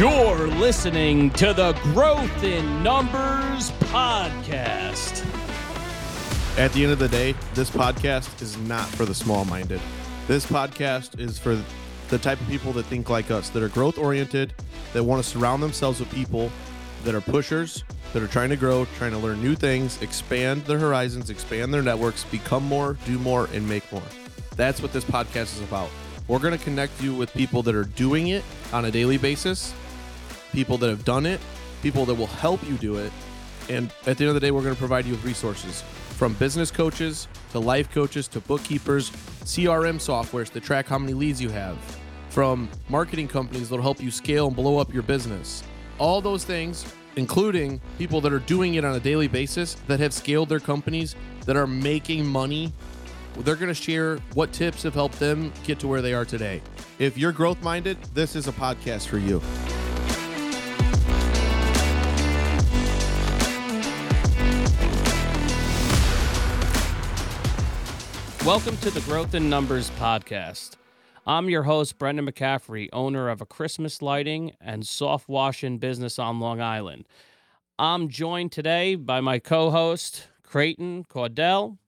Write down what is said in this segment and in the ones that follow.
You're listening to the Growth in Numbers podcast. At the end of the day, this podcast is not for the small minded. This podcast is for the type of people that think like us, that are growth oriented, that want to surround themselves with people that are pushers, that are trying to grow, trying to learn new things, expand their horizons, expand their networks, become more, do more, and make more. That's what this podcast is about. We're going to connect you with people that are doing it on a daily basis, people that have done it, people that will help you do it. And at the end of the day, we're going to provide you with resources from business coaches to life coaches to bookkeepers, CRM softwares to track how many leads you have, from marketing companies that'll help you scale and blow up your business. All those things, including people that are doing it on a daily basis, that have scaled their companies, that are making money they're going to share what tips have helped them get to where they are today. If you're growth minded, this is a podcast for you. Welcome to the Growth in Numbers podcast. I'm your host, Brendan McCaffrey, owner of a Christmas lighting and soft washing business on Long Island. I'm joined today by my co host, Crayton Caudill,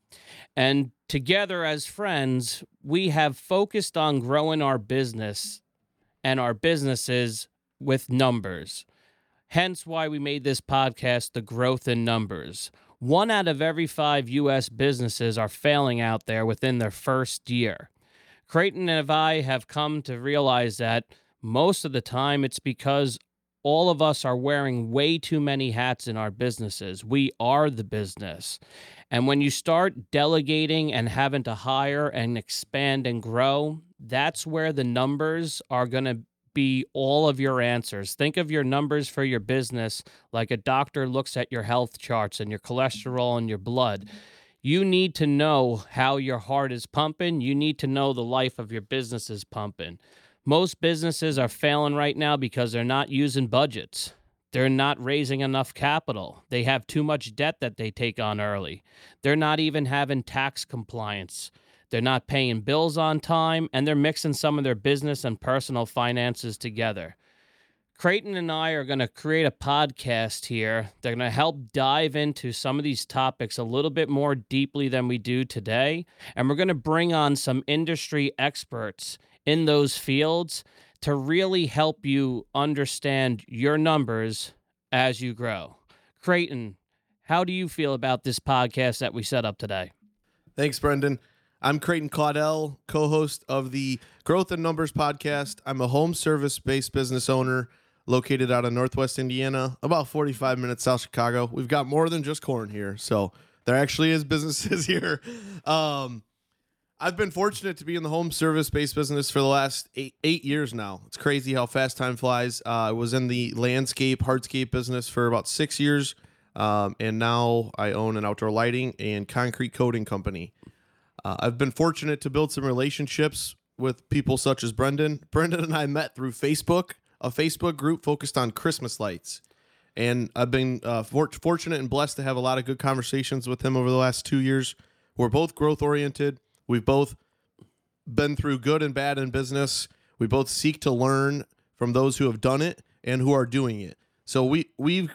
and together as friends, we have focused on growing our business and our businesses with numbers. Hence why we made this podcast, The Growth in Numbers. One out of every five U.S. businesses are failing out there within their first year. Crayton and I have come to realize that most of the time it's because all of us are wearing way too many hats in our businesses. We are the business. And when you start delegating and having to hire and expand and grow, that's where the numbers are going to be all of your answers. Think of your numbers for your business like a doctor looks at your health charts and your cholesterol and your blood. You need to know how your heart is pumping. You need to know the life of your business is pumping. Most businesses are failing right now because they're not using budgets. They're not raising enough capital. They have too much debt that they take on early. They're not even having tax compliance. They're not paying bills on time, and they're mixing some of their business and personal finances together. Crayton and I are going to create a podcast here. They're going to help dive into some of these topics a little bit more deeply than we do today. And we're going to bring on some industry experts in those fields to really help you understand your numbers as you grow. Crayton, how do you feel about this podcast that we set up today? Thanks, Brendan. I'm Crayton Caudill, co host of the Growth in Numbers podcast. I'm a home service based business owner located out of Northwest Indiana, about 45 minutes south Chicago. We've got more than just corn here. So there actually is businesses here. Um, I've been fortunate to be in the home service based business for the last eight, eight years now. It's crazy how fast time flies. Uh, I was in the landscape, hardscape business for about six years. Um, and now I own an outdoor lighting and concrete coating company. Uh, I've been fortunate to build some relationships with people such as Brendan. Brendan and I met through Facebook, a Facebook group focused on Christmas lights. And I've been uh, for- fortunate and blessed to have a lot of good conversations with him over the last two years. We're both growth oriented We've both been through good and bad in business. We both seek to learn from those who have done it and who are doing it. So we we've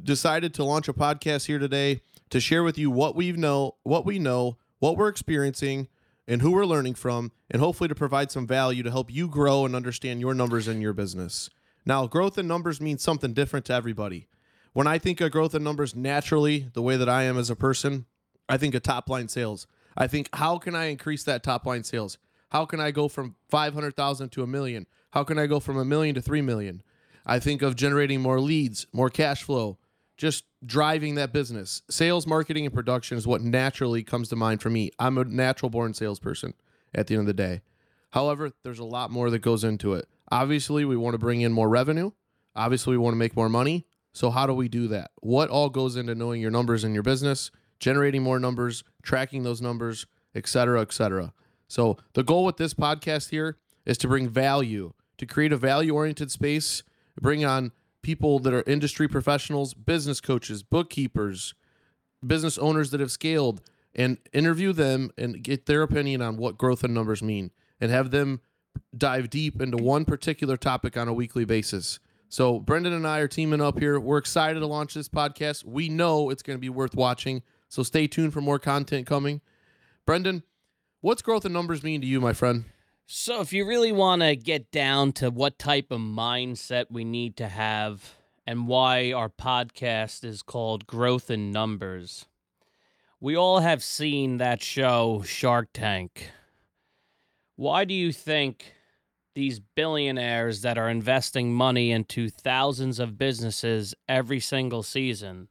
decided to launch a podcast here today to share with you what we know, what we know, what we're experiencing, and who we're learning from, and hopefully to provide some value to help you grow and understand your numbers in your business. Now, growth in numbers means something different to everybody. When I think of growth in numbers naturally, the way that I am as a person, I think of top line sales. I think how can I increase that top line sales? How can I go from 500,000 to a million? How can I go from a million to 3 million? I think of generating more leads, more cash flow, just driving that business. Sales, marketing, and production is what naturally comes to mind for me. I'm a natural born salesperson at the end of the day. However, there's a lot more that goes into it. Obviously, we want to bring in more revenue. Obviously, we want to make more money. So, how do we do that? What all goes into knowing your numbers in your business? generating more numbers, tracking those numbers, et cetera, et cetera. So the goal with this podcast here is to bring value, to create a value oriented space, bring on people that are industry professionals, business coaches, bookkeepers, business owners that have scaled, and interview them and get their opinion on what growth and numbers mean and have them dive deep into one particular topic on a weekly basis. So Brendan and I are teaming up here. We're excited to launch this podcast. We know it's going to be worth watching. So stay tuned for more content coming. Brendan, what's growth and numbers mean to you, my friend? So, if you really want to get down to what type of mindset we need to have and why our podcast is called Growth in Numbers, we all have seen that show, Shark Tank. Why do you think these billionaires that are investing money into thousands of businesses every single season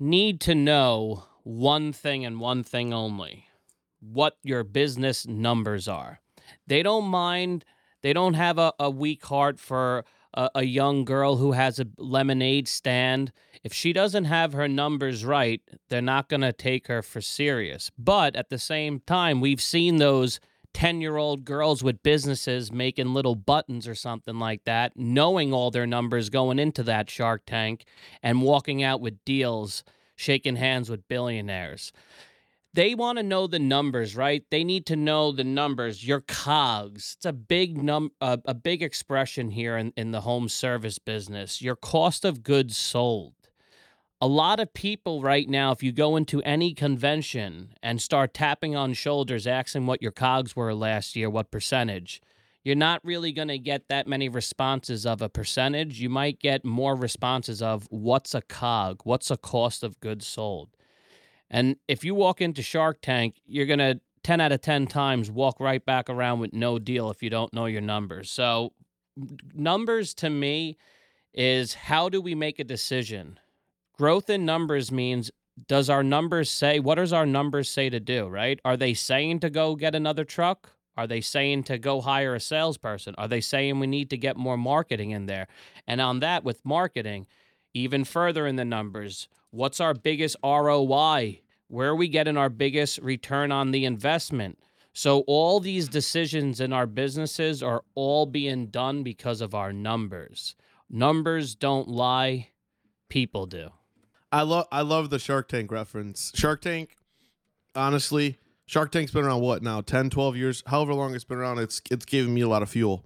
need to know one thing and one thing only what your business numbers are. They don't mind, they don't have a, a weak heart for a, a young girl who has a lemonade stand. If she doesn't have her numbers right, they're not going to take her for serious. But at the same time, we've seen those 10 year old girls with businesses making little buttons or something like that, knowing all their numbers going into that Shark Tank and walking out with deals, shaking hands with billionaires. They want to know the numbers, right? They need to know the numbers, your cogs. It's a big num uh, a big expression here in, in the home service business. Your cost of goods sold a lot of people right now, if you go into any convention and start tapping on shoulders, asking what your cogs were last year, what percentage, you're not really going to get that many responses of a percentage. You might get more responses of what's a cog, what's a cost of goods sold. And if you walk into Shark Tank, you're going to 10 out of 10 times walk right back around with no deal if you don't know your numbers. So, numbers to me is how do we make a decision? growth in numbers means does our numbers say what does our numbers say to do right are they saying to go get another truck are they saying to go hire a salesperson are they saying we need to get more marketing in there and on that with marketing even further in the numbers what's our biggest roi where are we getting our biggest return on the investment so all these decisions in our businesses are all being done because of our numbers numbers don't lie people do I love I love the Shark Tank reference. Shark Tank, honestly, Shark Tank's been around what now 10, 12 years, however long it's been around. It's it's given me a lot of fuel.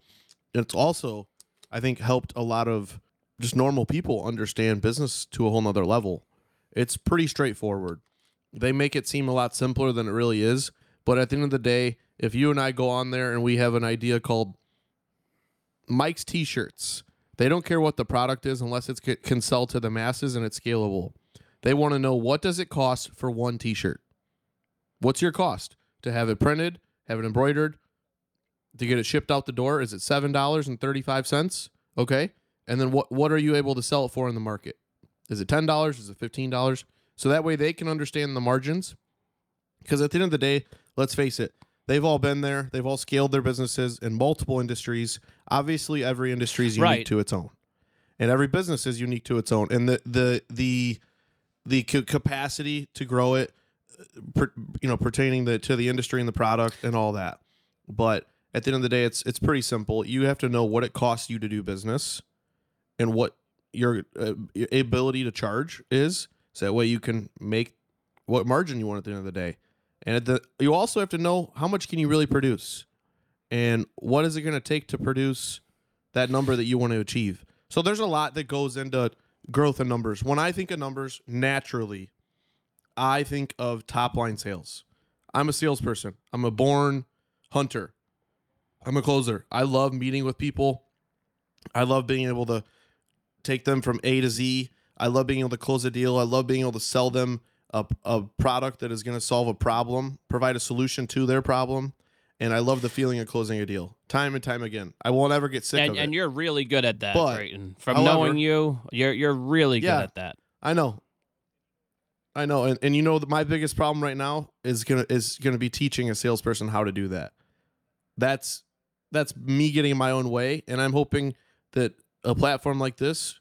It's also, I think, helped a lot of just normal people understand business to a whole nother level. It's pretty straightforward. They make it seem a lot simpler than it really is. But at the end of the day, if you and I go on there and we have an idea called Mike's T-shirts, they don't care what the product is unless it can sell to the masses and it's scalable. They want to know what does it cost for one t-shirt? What's your cost to have it printed, have it embroidered, to get it shipped out the door? Is it $7.35? Okay. And then what what are you able to sell it for in the market? Is it $10? Is it $15? So that way they can understand the margins. Because at the end of the day, let's face it, They've all been there. They've all scaled their businesses in multiple industries. Obviously, every industry is unique right. to its own, and every business is unique to its own. And the the the the capacity to grow it, uh, per, you know, pertaining the, to the industry and the product and all that. But at the end of the day, it's it's pretty simple. You have to know what it costs you to do business, and what your, uh, ability to charge is, so that way you can make what margin you want at the end of the day. And the, you also have to know how much can you really produce, and what is it going to take to produce that number that you want to achieve. So there's a lot that goes into growth in numbers. When I think of numbers, naturally, I think of top line sales. I'm a salesperson. I'm a born hunter. I'm a closer. I love meeting with people. I love being able to take them from A to Z. I love being able to close a deal. I love being able to sell them a, a product that is going to solve a problem, provide a solution to their problem. And I love the feeling of closing a deal time and time again. I won't ever get sick and, of it. And you're really good at that, but, Crayton. From however, knowing you, you're you're really yeah, good at that. I know. I know, and, and you know that my biggest problem right now is gonna is gonna be teaching a salesperson how to do that. That's that's me getting in my own way, and I'm hoping that a platform like this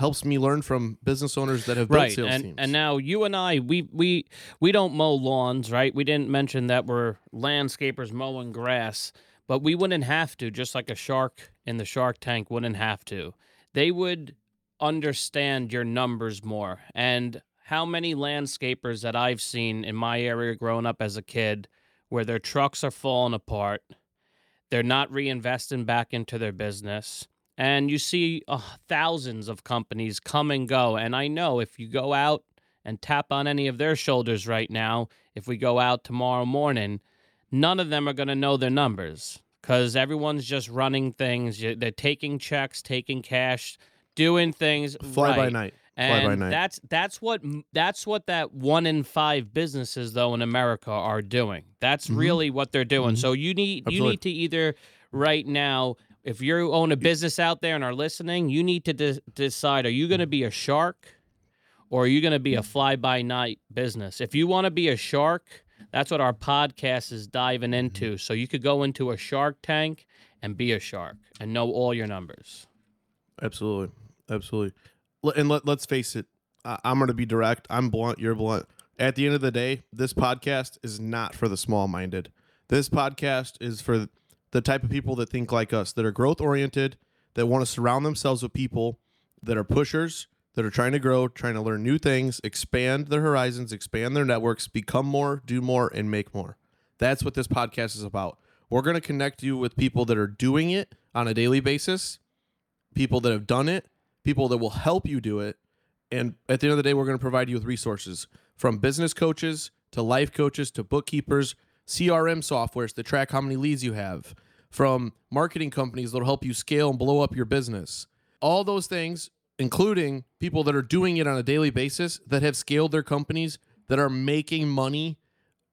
helps me learn from business owners that have built right. sales and, teams. And now you and I, we we we don't mow lawns, right? We didn't mention that we're landscapers mowing grass, but we wouldn't have to, just like a shark in the shark tank wouldn't have to. They would understand your numbers more. And how many landscapers that I've seen in my area growing up as a kid where their trucks are falling apart, they're not reinvesting back into their business and you see uh, thousands of companies come and go. And I know if you go out and tap on any of their shoulders right now, if we go out tomorrow morning, none of them are going to know their numbers because everyone's just running things. They're taking checks, taking cash, doing things Fly by night. Fly by night. that's that's what that's what that one in five businesses though in America are doing. That's Mhm. really what they're doing. Mhm. So you need you need to either right now, if you own a business out there and are listening, you need to de- decide: Are you going to mm-hmm. be a shark, or are you going to be a mm-hmm. fly by night business? If you want to be a shark, that's what our podcast is diving into. Mm-hmm. So you could go into a Shark Tank and be a shark and know all your numbers. Absolutely. Absolutely. And let, let's face it, I'm going to be direct. I'm blunt. You're blunt. At the end of the day, this podcast is not for the small minded. This podcast is for the type of people that think like us, that are growth oriented, that want to surround themselves with people that are pushers, that are trying to grow, trying to learn new things, expand their horizons, expand their networks, become more, do more, and make more. That's what this podcast is about. We're going to connect you with people that are doing it on a daily basis, people that have done it, people that will help you do it. And at the end of the day, we're going to provide you with resources from business coaches to life coaches to bookkeepers, CRM softwares to track how many leads you have, from marketing companies that'll help you scale and blow up your business. All those things, including people that are doing it on a daily basis that have scaled their companies, that are making money.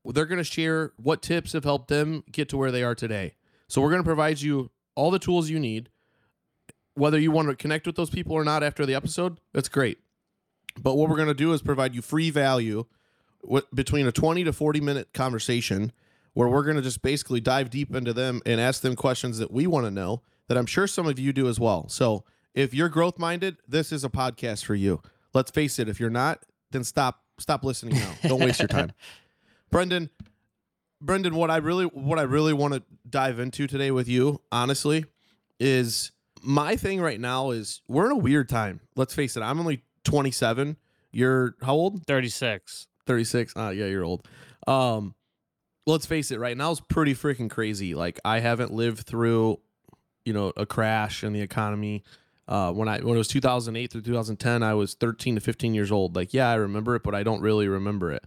They're going to share what tips have helped them get to where they are today. So we're going to provide you all the tools you need whether you want to connect with those people or not after the episode, that's great. But what we're going to do is provide you free value between a 20 to 40 minute conversation where we're going to just basically dive deep into them and ask them questions that we want to know that I'm sure some of you do as well. So if you're growth minded, this is a podcast for you. Let's face it, if you're not, then stop stop listening now. Don't waste your time. Brendan, Brendan, what I really what I really want to dive into today with you, honestly, is my thing right now is we're in a weird time. Let's face it. I'm only 27. You're how old? 36. 36. Ah, yeah, you're old. Um, let's face it. Right now is pretty freaking crazy. Like I haven't lived through, you know, a crash in the economy. Uh, when I when it was 2008 through 2010, I was 13 to 15 years old. Like, yeah, I remember it, but I don't really remember it.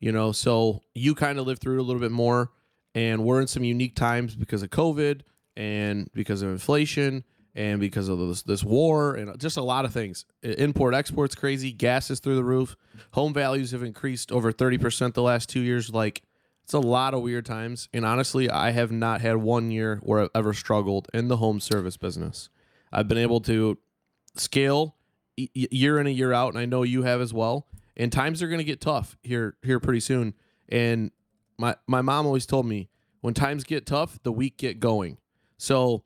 You know, so you kind of lived through it a little bit more, and we're in some unique times because of COVID and because of inflation and because of this this war and just a lot of things. Import exports crazy, gas is through the roof. Home values have increased over 30% the last 2 years like it's a lot of weird times and honestly, I have not had one year where I've ever struggled in the home service business. I've been able to scale year in and year out and I know you have as well. And times are going to get tough here here pretty soon. And my my mom always told me when times get tough, the weak get going. So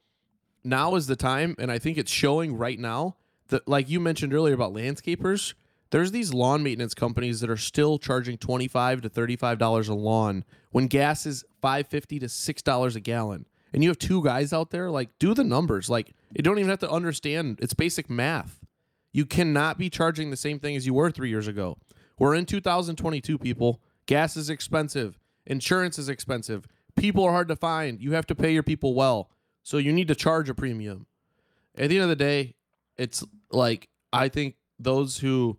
now is the time, and I think it's showing right now that, like you mentioned earlier about landscapers, there's these lawn maintenance companies that are still charging twenty five to thirty five dollars a lawn when gas is five fifty to six dollars a gallon. And you have two guys out there, like do the numbers. Like you don't even have to understand. It's basic math. You cannot be charging the same thing as you were three years ago. We're in 2022, people. Gas is expensive. Insurance is expensive. People are hard to find. You have to pay your people well. So you need to charge a premium. At the end of the day, it's like I think those who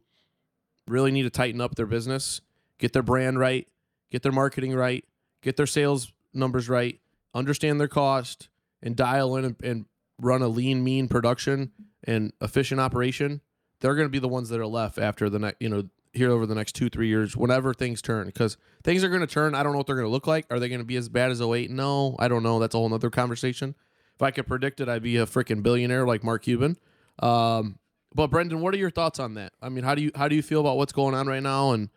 really need to tighten up their business, get their brand right, get their marketing right, get their sales numbers right, understand their cost, and dial in and, and run a lean, mean production and efficient operation, they're going to be the ones that are left after the next, you know, here over the next two, three years, whenever things turn. Because things are going to turn. I don't know what they're going to look like. Are they going to be as bad as 08? No, I don't know. That's a whole nother conversation. If I could predict it, I'd be a freaking billionaire like Mark Cuban. Um, but Brendan, what are your thoughts on that? I mean, how do you how do you feel about what's going on right now? And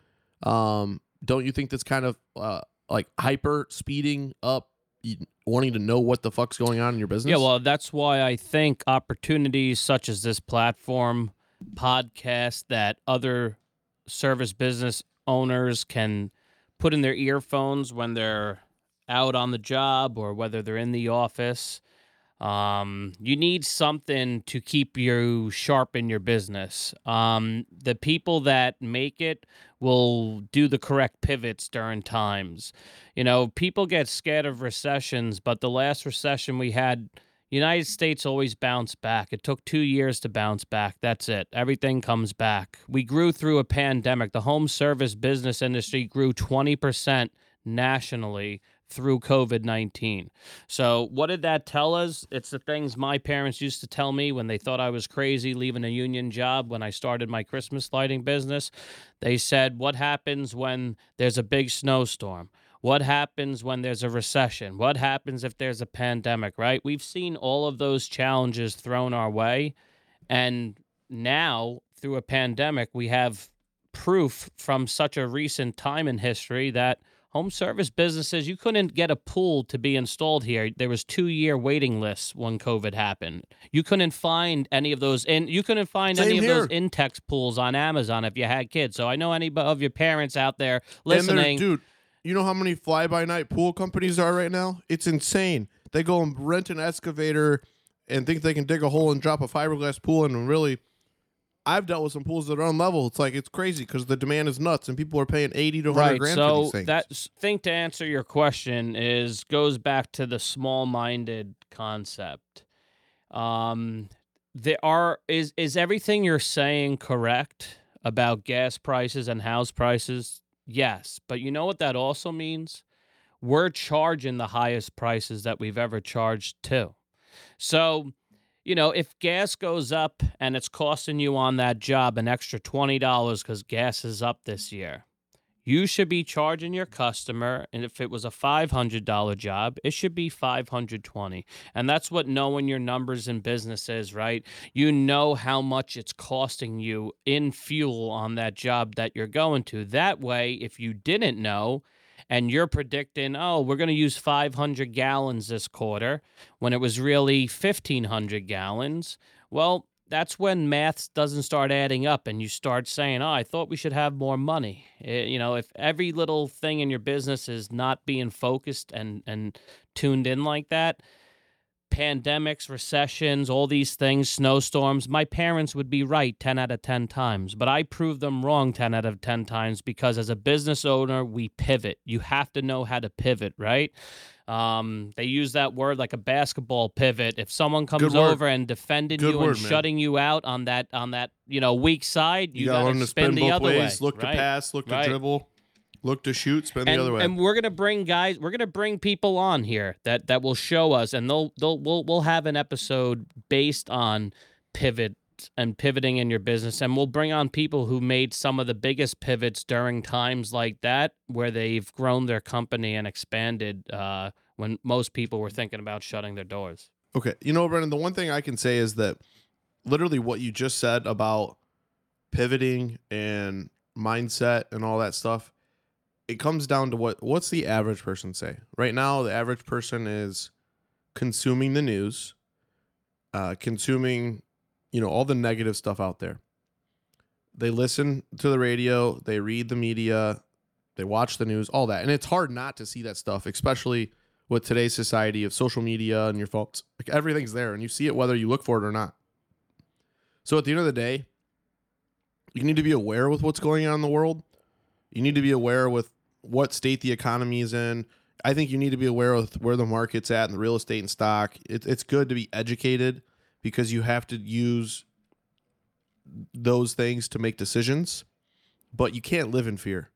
um, don't you think that's kind of uh, like hyper speeding up, wanting to know what the fuck's going on in your business? Yeah, well, that's why I think opportunities such as this platform, podcast that other service business owners can put in their earphones when they're out on the job or whether they're in the office. Um, you need something to keep you sharp in your business. Um, the people that make it will do the correct pivots during times. You know, people get scared of recessions, but the last recession we had, United States always bounced back. It took two years to bounce back. That's it. Everything comes back. We grew through a pandemic. The home service business industry grew 20% nationally through COVID 19. So, what did that tell us? It's the things my parents used to tell me when they thought I was crazy leaving a union job when I started my Christmas lighting business. They said, What happens when there's a big snowstorm? What happens when there's a recession? What happens if there's a pandemic, right? We've seen all of those challenges thrown our way. And now, through a pandemic, we have proof from such a recent time in history that home service businesses you couldn't get a pool to be installed here there was two year waiting lists when covid happened you couldn't find any of those and you couldn't find Same any of here. those intex pools on amazon if you had kids so i know any of your parents out there listening dude, you know how many fly by night pool companies are right now? It's insane. They go and rent an excavator and think they can dig a hole and drop a fiberglass pool in. And really, I've dealt with some pools that are on level. It's like it's crazy because the demand is nuts and people are paying eighty to hundred right grand for so these things. that thing to answer your question is goes back to the small minded concept um there are is is everything you're saying correct about gas prices and house prices yes but you know what that also means we're charging the highest prices that we've ever charged too so you know, if gas goes up and it's costing you on that job an extra $20 because gas is up this year, you should be charging your customer. And if it was a $500 job, it should be 520 And that's what knowing your numbers in business is, right? You know how much it's costing you in fuel on that job that you're going to. That way, if you didn't know, and you're predicting, oh, we're going to use 500 gallons this quarter when it was really 1,500 gallons. Well, that's when math doesn't start adding up and you start saying, oh, I thought we should have more money. Eh, you know, if every little thing in your business is not being focused and, and tuned in like that, pandemics, recessions, all these things, snowstorms, my parents would be right 10 out of 10 times. But I proved them wrong 10 out of 10 times because as a business owner, we pivot. You have to know how to pivot, right? Um, they use that word like a basketball pivot. If someone comes over and defending Good you word, and man. shutting you out on that on that you know weak side, you, you gotta gotta spin spin the other ways. way. Look right? to pass, look Right. to dribble, look to shoot, spin and, the other way. and we're gonna bring guys we're gonna bring people on here that that will show us and they'll they'll we'll, we'll have an episode based on pivot and pivoting in your business and we'll bring on people who made some of the biggest pivots during times like that where they've grown their company and expanded uh, when most people were thinking about shutting their doors Okay. You know, Brendan, the one thing I can say is that literally what you just said about pivoting and mindset and all that stuff, it comes down to what what's the average person say? Right now, the average person is consuming the news, uh, consuming, you know, all the negative stuff out there. They listen to the radio, they read the media, they watch the news, all that. And it's hard not to see that stuff, especially with today's society of social media and your phones. Like everything's there and you see it whether you look for it or not. So at the end of the day, you need to be aware with what's going on in the world. You need to be aware with what state the economy is in. I think you need to be aware with where the market's at and the real estate and stock. It, it's good to be educated because you have to use those things to make decisions, but you can't live in fear.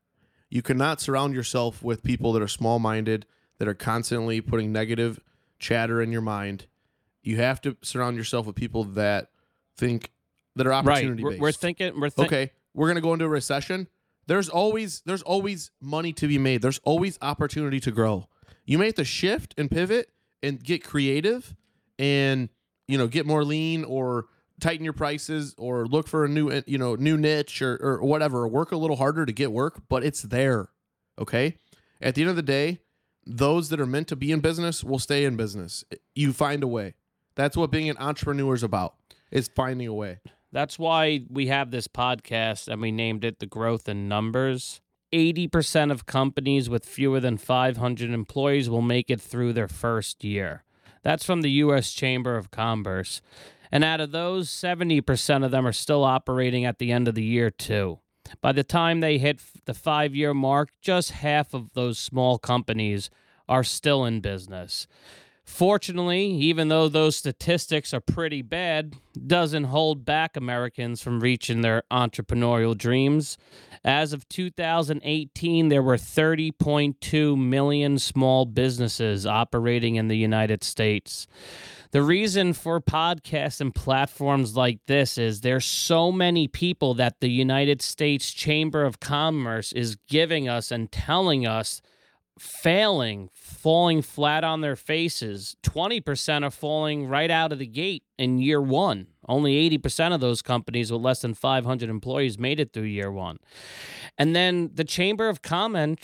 You cannot surround yourself with people that are small minded, that are constantly putting negative chatter in your mind. You have to surround yourself with people that think that are right opportunity we're, based. we're thinking we're thinking okay, we're gonna go into a recession. There's always there's always money to be made. There's always opportunity to grow. You may have to shift and pivot and get creative and you know get more lean or tighten your prices or look for a new eh, you know new niche or, or whatever. Or work a little harder to get work but it's there okay? At the end of the day those that are meant to be in business will stay in business. You find a way. That's what being an entrepreneur is about is finding a way That's why we have this podcast and we named it The Growth in Numbers. 80% of companies with fewer than 500 employees will make it through their first year. That's from the U.S. Chamber of Commerce. And out of those, 70% of them are still operating at the end of the year, too. By the time they hit the five year mark, just half of those small companies are still in business. Fortunately, even though those statistics are pretty bad, doesn't hold back Americans from reaching their entrepreneurial dreams. As of 2018, there were 30.2 million small businesses operating in the United States. The reason for podcasts and platforms like this is there's so many people that the United States Chamber of Commerce is giving us and telling us failing, falling flat on their faces. 20% are falling right out of the gate in year one. Only 80% of those companies with less than 500 employees made it through year one. And then the Chamber of Com-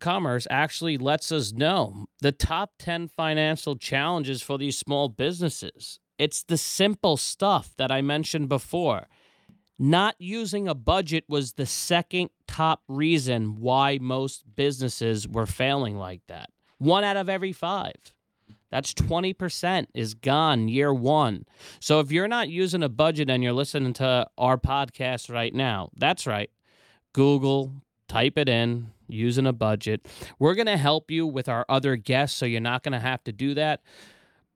Commerce actually lets us know the top 10 financial challenges for these small businesses. It's the simple stuff that I mentioned before. Not using a budget was the second top reason why most businesses were failing like that. One out of every five. That's 20% is gone year one. So if you're not using a budget and you're listening to our podcast right now, that's right. Google, type it in, using a budget. We're going to help you with our other guests so you're not going to have to do that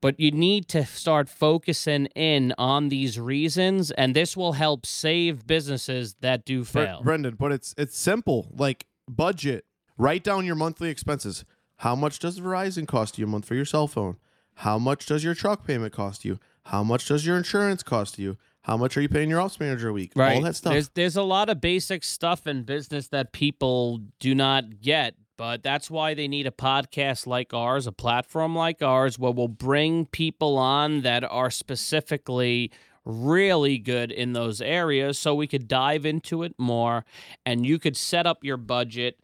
but you need to start focusing in on these reasons and this will help save businesses that do fail. Brendan but it's it's simple like budget. Write down your monthly expenses. How much does verizon cost you a month for your cell phone? How much does your truck payment cost you? How much does your insurance cost you? How much are you paying your ops manager a week? Right. all that stuff. There's, there's a lot of basic stuff in business that people do not get but that's why they need a podcast like ours, a platform like ours, where we'll bring people on that are specifically really good in those areas so we could dive into it more and you could set up your budget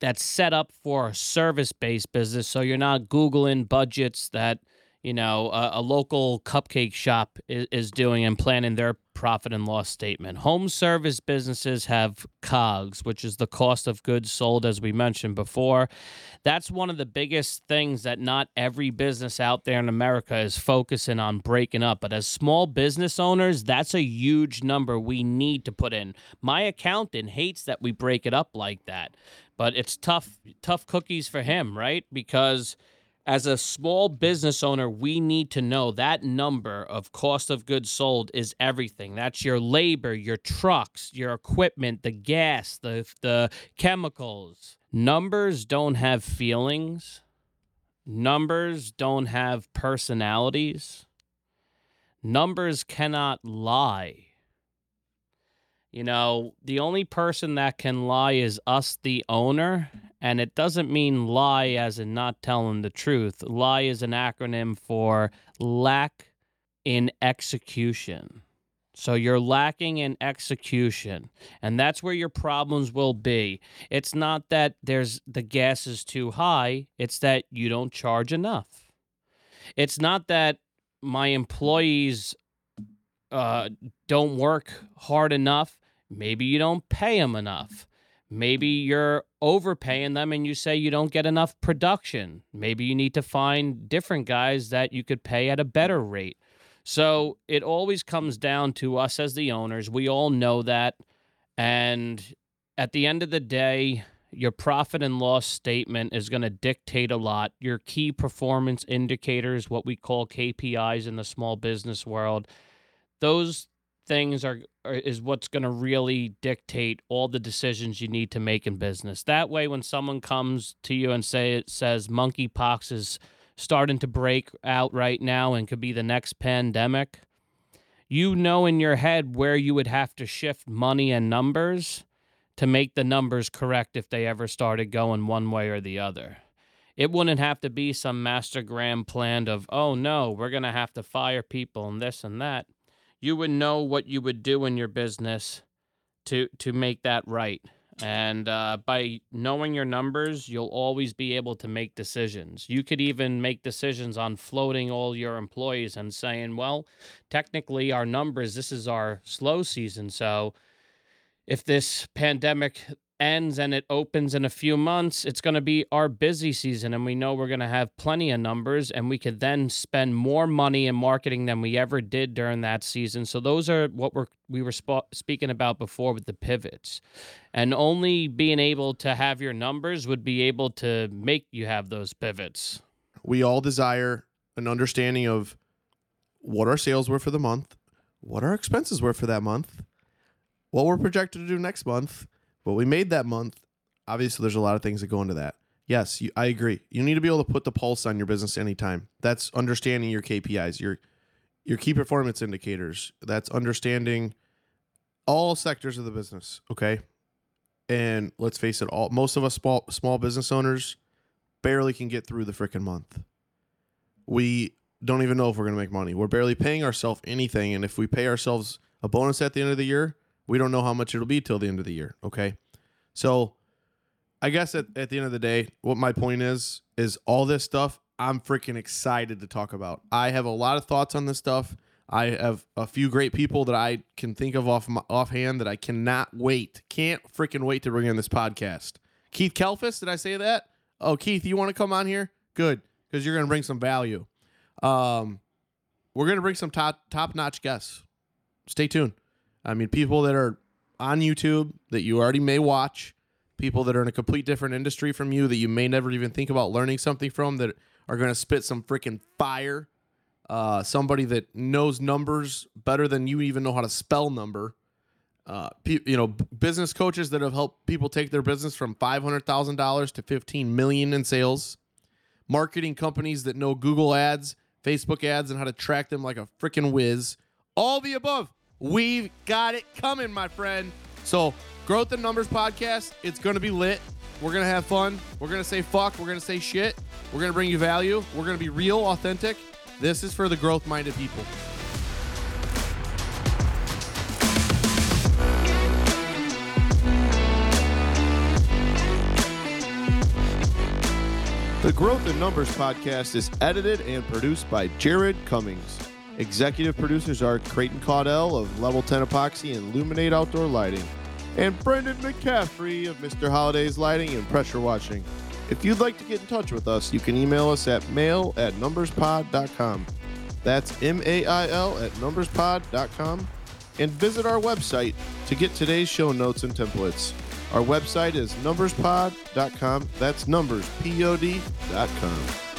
that's set up for a service based business so you're not Googling budgets that you know, a, a local cupcake shop is, is, doing and planning their profit and loss statement. Home service businesses have COGS, which is the cost of goods sold, as we mentioned before. That's one of the biggest things that not every business out there in America is focusing on breaking up. But as small business owners, that's a huge number we need to put in. My accountant hates that we break it up like that, but it's tough, tough cookies for him, right? Because as a small business owner, we need to know that number of cost of goods sold is everything. That's your labor, your trucks, your equipment, the gas, the the chemicals. Numbers don't have feelings. Numbers don't have personalities. Numbers cannot lie. You know, the only person that can lie is us, the owner, and it doesn't mean lie as in not telling the truth. Lie is an acronym for lack in execution. So you're lacking in execution, and that's where your problems will be. It's not that there's the gas is too high, it's that you don't charge enough. It's not that my employees uh, don't work hard enough. Maybe you don't pay them enough. Maybe you're overpaying them and you say you don't get enough production. Maybe you need to find different guys that you could pay at a better rate. So it always comes down to us as the owners. We all know that. And at the end of the day, your profit and loss statement is going to dictate a lot. Your key performance indicators, what we call KPIs in the small business world, those things are, are is what's going to really dictate all the decisions you need to make in business. That way, when someone comes to you and say it says monkeypox is starting to break out right now and could be the next pandemic, you know in your head where you would have to shift money and numbers to make the numbers correct if they ever started going one way or the other. It wouldn't have to be some mastergram plan of, oh no, we're going to have to fire people and this and that you would know what you would do in your business to to make that right. And uh, by knowing your numbers, you'll always be able to make decisions. You could even make decisions on floating all your employees and saying, well, technically, our numbers, this is our slow season. So if this pandemic ends and it opens in a few months, it's going to be our busy season. And we know we're going to have plenty of numbers and we could then spend more money in marketing than we ever did during that season. So those are what we're, we were sp- speaking about before with the pivots. And only being able to have your numbers would be able to make you have those pivots. we all desire an understanding of what our sales were for the month, what our expenses were for that month, what we're projected to do next month, what we made that month. Obviously, there's a lot of things that go into that. Yes, you, I agree. You need to be able to put the pulse on your business anytime. That's understanding your KPIs, your your key performance indicators. That's understanding all sectors of the business. Okay, and let's face it, all most of us small small business owners barely can get through the freaking month. We don't even know if we're going to make money. We're barely paying ourselves anything, and if we pay ourselves a bonus at the end of the year, we don't know how much it'll be till the end of the year. Okay, so I guess at, at the end of the day, what my point is is all this stuff I'm freaking excited to talk about. I have a lot of thoughts on this stuff. I have a few great people that I can think of off my, offhand that I cannot wait, can't freaking wait to bring in this podcast. Keith Kelfis, did I say that? Oh, Keith, you want to come on here? Good, because you're going to bring some value. Um, we're going to bring some top top notch guests. Stay tuned. I mean, people that are on YouTube that you already may watch, people that are in a complete different industry from you that you may never even think about learning something from that are going to spit some freaking fire. Uh, somebody that knows numbers better than you even know how to spell number. Uh, pe- you know, b- business coaches that have helped people take their business from five hundred thousand dollars to fifteen million in sales. Marketing companies that know Google ads, Facebook ads, and how to track them like a freaking whiz. All the above. We've got it coming, my friend. So, Growth and Numbers podcast, it's going to be lit. We're going to have fun. We're going to say fuck. We're going to say shit. We're going to bring you value. We're going to be real, authentic. This is for the growth minded people. The Growth and Numbers podcast is edited and produced by Jared Cummings. Executive producers are Crayton Caudill of Level 10 Epoxy and Luminate Outdoor Lighting, and Brendan McCaffrey of Mr. Holiday's Lighting and Pressure Washing. If you'd like to get in touch with us, you can email us at mail at numberspod.com. That's M A I L at numberspod.com. And visit our website to get today's show notes and templates. Our website is numberspod.com. That's numbers, P O D.com.